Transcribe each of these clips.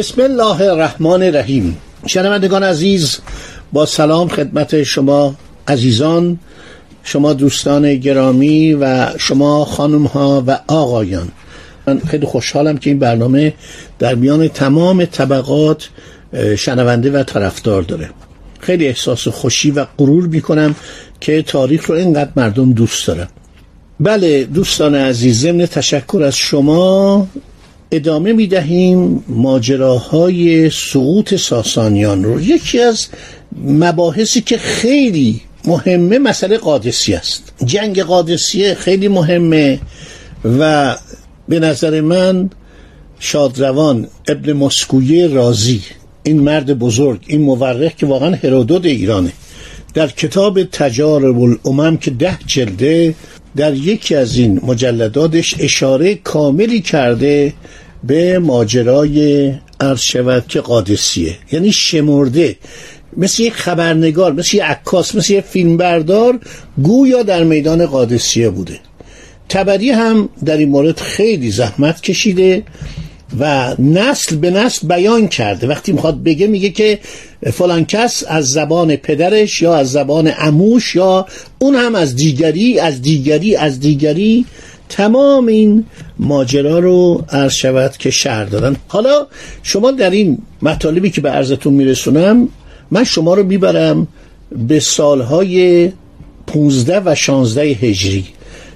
بسم الله الرحمن الرحیم. شنوندگان عزیز با سلام خدمت شما عزیزان شما دوستان گرامی و شما خانم ها و آقایان. من خیلی خوشحالم که این برنامه در میان تمام طبقات شنونده و طرفدار داره. خیلی احساس خوشی و غرور می‌کنم که تاریخ رو اینقدر مردم دوست دارن. بله دوستان عزیز ضمن تشکر از شما ادامه می دهیم ماجراهای سقوط ساسانیان رو. یکی از مباحثی که خیلی مهمه مسئله قادسی است. جنگ قادسیه خیلی مهمه و به نظر من شادروان ابن مسکویه رازی این مرد بزرگ این مورخ که واقعا هرودوت ایرانه در کتاب تجارب الامم که ده جلده در یکی از این مجلداتش اشاره کاملی کرده به ماجرای عرض شود که قادسیه. یعنی شمرده. مثل یک خبرنگار مثل یک عکاس مثل یک فیلمبردار گویا در میدان قادسیه بوده. تبری هم در این مورد خیلی زحمت کشیده و نسل به نسل بیان کرده. وقتی می‌خواد بگه میگه که فلان کس از زبان پدرش یا از زبان اموش یا اون هم از دیگری از دیگری از دیگری. تمام این ماجرا رو عرض شود که شهر دادن. حالا شما در این مطالبی که به عرضتون میرسونم من شما رو می‌برم به سالهای 15 و 16 هجری.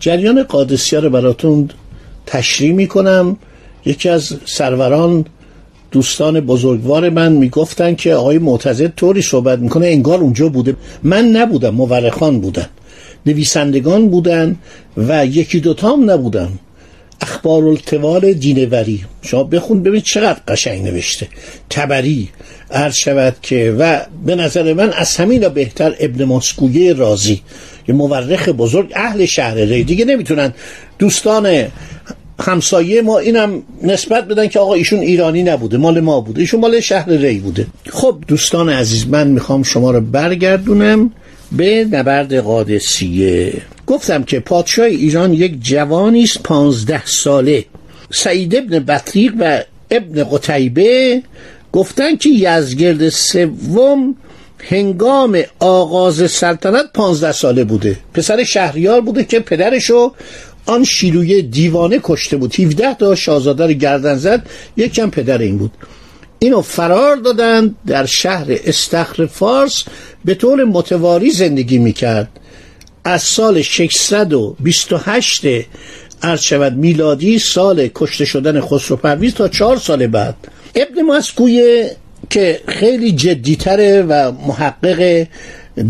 جریان قادسیه رو براتون تشریح می‌کنم. یکی از سروران دوستان بزرگوار من می‌گفتن که آقای معتزد طوری صحبت می‌کنه انگار اونجا بوده. من نبودم مورخان بودن. نویسندگان بودن و یکی دوتا هم نبودن. اخبار التوال دینوری. شما بخون ببین چقدر قشنگ نوشته. تبری عرض شود که و به نظر من از همین بهتر ابن مسکویه رازی. یه مورخ بزرگ اهل شهر ری. دیگه نمی‌تونن. دوستان همسایه ما اینم نسبت بدن که آقا ایشون ایرانی نبوده مال ما بوده ایشون مال شهر ری بوده. خب دوستان عزیز من می‌خوام شما رو برگردونم به نبرد قادسیه. گفتم که پادشاه ایران یک جوانی است پانزده ساله. سعید ابن بطریق و ابن قتیبه گفتن که یزگرد سوم هنگام آغاز سلطنت پانزده ساله بوده. پسر شهریار بوده که پدرشو آن شیروی دیوانه کشته بود. 17 تا شاهزاده رو گردن زد. یکم پدر این بود. اینو فرار دادن در شهر استخر فارس. به طور متواری زندگی می‌کرد. از سال 628 عرض شود میلادی سال کشته شدن خسرو پرویز تا چهار سال بعد. ابن مسکویه که خیلی جدیتره و محقق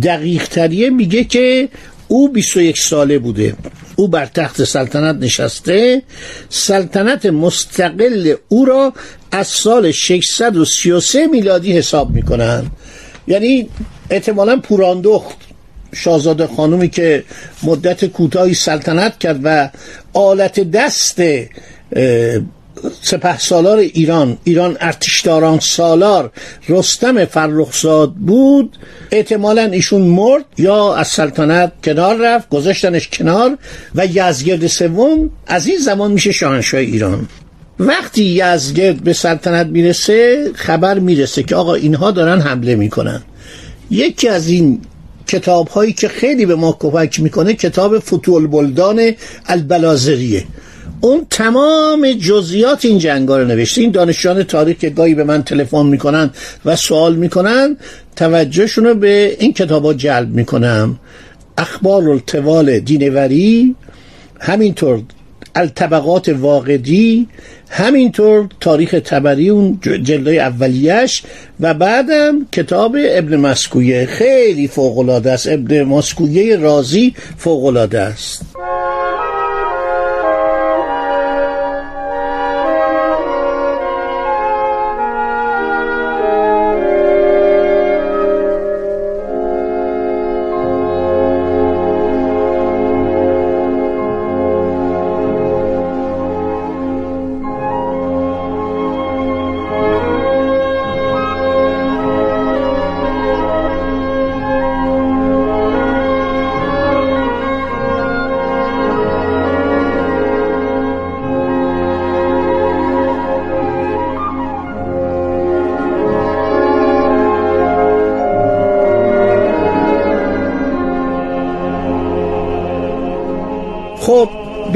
دقیق تریه میگه که او 21 ساله بوده. او بر تخت سلطنت نشسته سلطنت مستقل او را از سال 633 میلادی حساب می‌کنن. یعنی احتمالا پوراندخت شاهزاده خانومی که مدت کوتاهی سلطنت کرد و آلت دست سپه سالار ایران ایران ارتشداران سالار رستم فرخزاد بود. احتمالا ایشون مرد یا از سلطنت کنار رفت گذاشتنش کنار و یزگرد سوم از این زمان میشه شاهنشاه ایران. وقتی یزگرد به سلطنت می‌رسه خبر می‌رسه که آقا اینها دارن حمله می‌کنن. یکی از این کتاب هایی که خیلی به ما کمک می‌کنه کتاب فتول بلدان البلازریه. اون تمام جزئیات این جنگا رو نوشته. این دانشجویان تاریخ که گاهی به من تلفن می‌کنن و سوال می‌کنن توجهشون رو به این کتابا جلب می‌کنم. اخبار التوال دینوری همینطور الطبقات واقعی همینطور تاریخ تبری اون جلدای اولیش و بعدم کتاب ابن مسکویه. خیلی فوقلاده است. ابن مسکویه رازی فوقلاده است.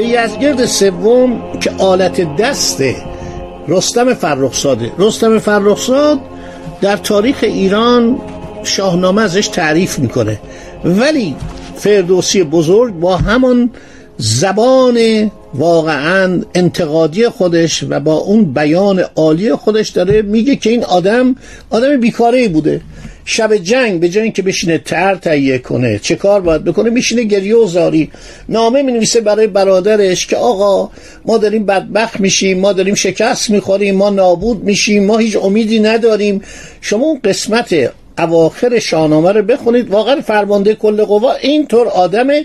به یزگرد سوم که آلت دسته رستم فرخزاده. رستم فرخزاد در تاریخ ایران شاهنامه ازش تعریف می‌کنه. ولی فردوسی بزرگ با همان زبان واقعا انتقادی خودش و با اون بیان عالی خودش داره میگه که این آدم آدم بیکاره بوده. شب جنگ به جای اینکه بشینه تر تهیه کنه چه کار باید بکنه؟ میشینه گریه و زاری. نامه می نویسه برای برادرش که آقا ما داریم بدبخت میشیم ما داریم شکست می‌خوریم ما نابود میشیم ما هیچ امیدی نداریم. شما اون قسمت اواخر شاهنامه رو بخونید. واقعا فرمانده کل قوا اینطور آدمه.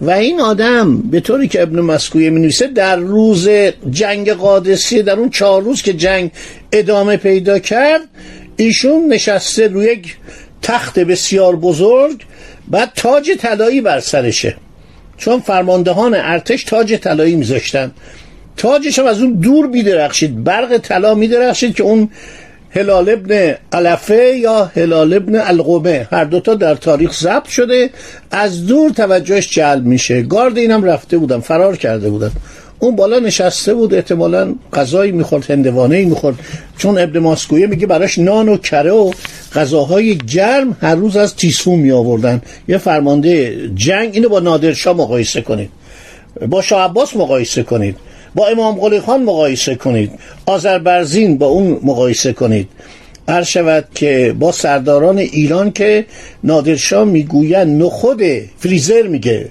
و این آدم به طوری که ابن مسکویه می نویسه در روز جنگ قادسیه در اون چهار روز که جنگ ادامه پیدا کرد ایشون نشسته روی یک تخت بسیار بزرگ بعد تاج طلایی بر سرشه. چون فرماندهان ارتش تاج طلایی میذاشتن. تاجش هم از اون دور میدرخشید. برق طلا میدرخشید که اون هلال ابن علفه یا هلال ابن القمه. هر دوتا در تاریخ ضبط شده. از دور توجهش جلب میشه. گارد اینم رفته بودن. فرار کرده بودن. اون بالا نشسته بود احتمالا غذایی می‌خورد هندوانه می‌خورد. چون ابن ماسکویه میگه براش نان و کره و غذاهای گرم هر روز از تیسفون می آوردن یه فرمانده جنگ اینو با نادرشاه مقایسه کنید. با شاه عباس مقایسه کنید. با امام قلی خان مقایسه کنید. آذربرزین با اون مقایسه کنید. هر شود که با سرداران ایران که نادرشاه می‌گویند نخود فریزر میگه.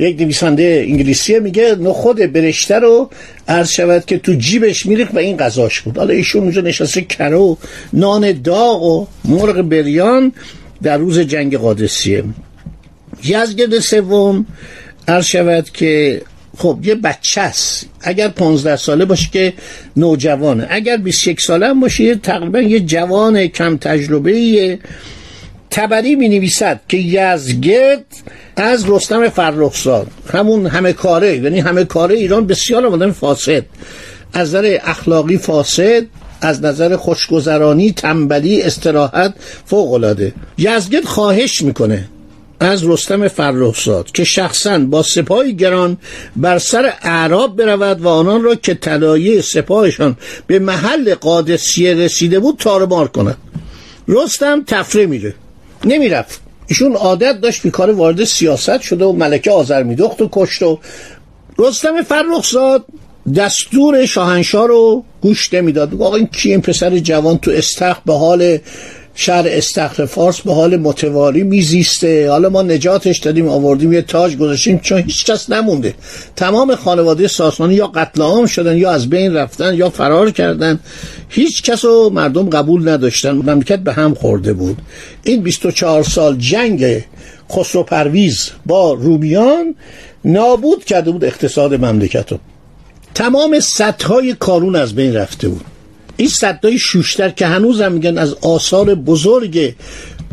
یک نویسنده انگلیسی میگه نخود برشته رو عرض شود که تو جیبش میریخت و این غذاش بود. حالا ایشون اونجا نشسته کرو نان داغ و مرغ بریان در روز جنگ قادسیه. یزگرد سوم عرض شود که خب یه بچه است. اگر 15 ساله باشه که نوجوانه. اگر 21 ساله هم باشه تقریبا یه جوان کم تجربه تبری می نویسد که یزگرد از رستم فرخزاد. همون همه کاره یعنی همه کاره ایران بسیار آمدن فاسد. از نظر اخلاقی فاسد از نظر خوشگذرانی تنبلی استراحت فوق العاده یزگرد خواهش می‌کنه از رستم فرخزاد که شخصا با سپاهی گران بر سر اعراب برود و آنان را که طلایه سپاهشان به محل قادسیه رسیده بود تارمار کند. رستم تفره میره. نمی‌رفت. ایشون عادت داشت بیکار وارد سیاست شده و ملکه آذر میدخت و کشت و رستم فرخزاد دستور شاهنشاه رو گوش نمی‌داد. آقا این کی این پسر جوان تو استخ به حال شهر استخر فارس به حال متواری میزیسته. حالا ما نجاتش دادیم آوردیم یه تاج گذاشتیم چون هیچ کس نمونده. تمام خانواده ساسانی یا قتل عام شدن یا از بین رفتن یا فرار کردن. هیچ کس رو مردم قبول نداشتن. مملکت به هم خورده بود. این 24 سال جنگ خسرو پرویز با رومیان نابود کرده بود اقتصاد مملکت رو. تمام سطح کارون از بین رفته بود. این صدای شوشتر که هنوز هم میگن از آثار بزرگ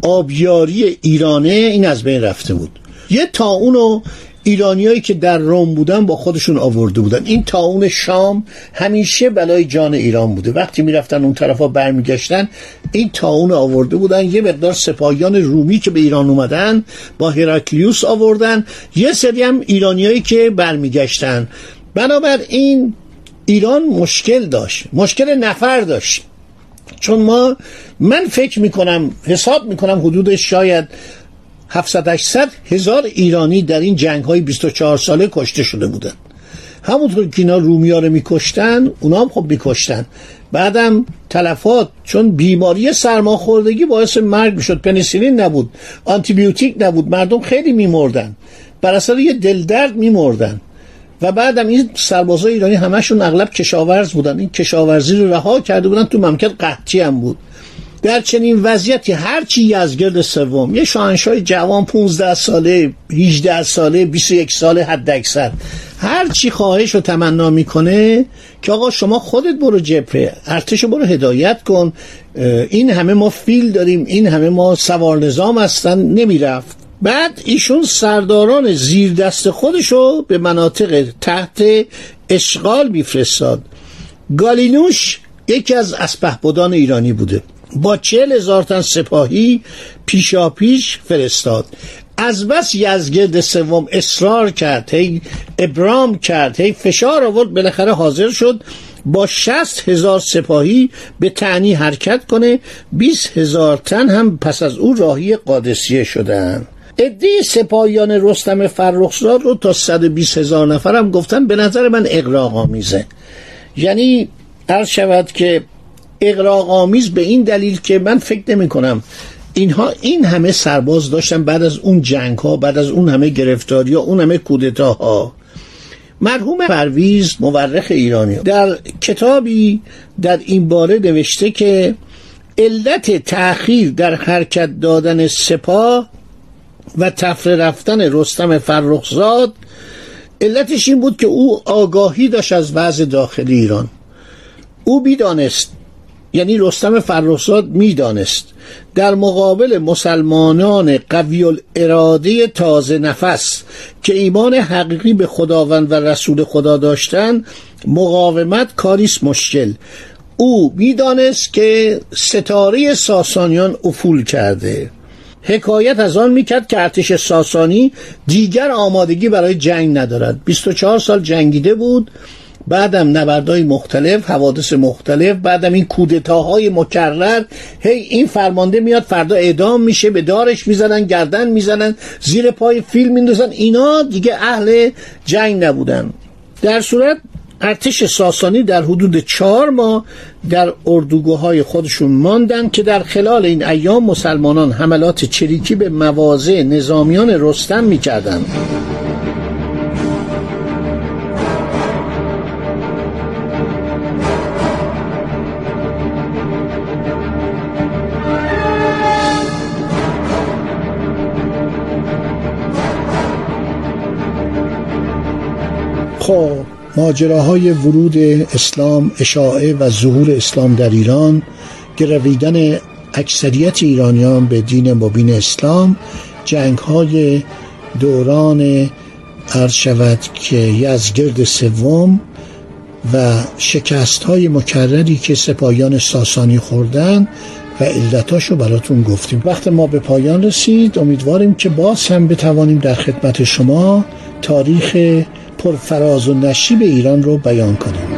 آبیاری ایرانه این از بین رفته بود. یه تاون و ایرانیایی که در روم بودن با خودشون آورده بودن. این تاون شام همیشه بلای جان ایران بوده. وقتی می‌رفتن اون طرفا برمیگشتن این تاون آورده بودن. یه مقدار سپاهیان رومی که به ایران اومدن با هراکلیوس آوردن. یه سری هم ایرانیایی که برمیگشتن. بنابراین ایران مشکل داشت مشکل نفر داشت. چون ما من فکر می‌کنم حساب می‌کنم حدود شاید 700 800 هزار ایرانی در این جنگ های 24 ساله کشته شده بودن. همونطور که اینا رومیا رو میکشتن اونا هم خب میکشتن. بعدم تلفات چون بیماری سرماخوردگی باعث مرگ می‌شد. پنیسیلین نبود آنتیبیوتیک نبود مردم خیلی میمردن. بر اثر یه دلدرد میمردن. و بعدم این سربازای ایرانی همشون اغلب کشاورز بودن. این کشاورزی رو رها کرده بودن تو مملکت قحطی هم بود. در چنین وضعیتی هرچی یزگرد سوم یه شاهنشاه جوان 15 ساله 18 ساله 21 ساله حد اکثر هر چی خواهش و تمنا می‌کنه که آقا شما خودت برو جبهه ارتش برو هدایت کن. این همه ما فیل داریم این همه ما سوار نظام هستن نمی‌رفت. بعد ایشون سرداران زیر دست خودشو به مناطق تحت اشغال میفرستاد. گالینوش یکی از اسپهبدان ایرانی بوده. با چهل هزار تن سپاهی پیشا پیش فرستاد. از بس یزگرد سوم اصرار کرد هی ابرام کرد هی فشار آورد بالاخره حاضر شد با شست هزار سپاهی به تعنی حرکت کنه. 20 هزار تن هم پس از او راهی قادسیه شدن. عده سپاهیان رستم فرخزاد رو تا 120 هزار نفر هم گفتن به نظر من اقراق آمیزه یعنی عرض شود که اقراق آمیز به این دلیل که من فکر نمی کنم اینها این همه سرباز داشتن بعد از اون جنگ ها بعد از اون همه گرفتاری ها اون همه کودتاها. مرحوم پرویز مورخ ایرانی در کتابی در این باره نوشته که علت تأخیر در حرکت دادن سپاه و تفره رفتن رستم فرخزاد علتش این بود که او آگاهی داشت از وضع داخلی ایران. او بیدانست یعنی رستم فرخزاد می‌دانست. در مقابل مسلمانان قوی اراده تازه نفس که ایمان حقیقی به خداوند و رسول خدا داشتن مقاومت کاریست مشکل. او می‌دانست که ستاره ساسانیان افول کرده. حکایت از آن می‌کرد که ارتش ساسانی دیگر آمادگی برای جنگ ندارد. 24 سال جنگیده بود بعدم نبردهای مختلف حوادث مختلف بعدم این کودتاهای مکرر. هی این فرمانده میاد فردا اعدام میشه به دارش می‌زنن گردن می‌زنن زیر پای فیلم میندازن. اینا دیگه اهل جنگ نبودن. در صورت ارتش ساسانی در حدود چهار ماه در اردوگاه خودشون ماندن که در خلال این ایام مسلمانان حملات چریکی به مواضع نظامیان رستم می‌کردند. خب ماجراهای ورود اسلام اشاعه و ظهور اسلام در ایران گرویدن اکثریت ایرانیان به دین مبین اسلام جنگ های دوران عرض شود که یزگرد سوم و شکست های مکرری که سپاهیان ساسانی خوردن و علتاشو براتون گفتیم. وقت ما به پایان رسید. امیدواریم که باز هم بتوانیم در خدمت شما تاریخ پرفراز و نشیب ایران رو بیان کنیم.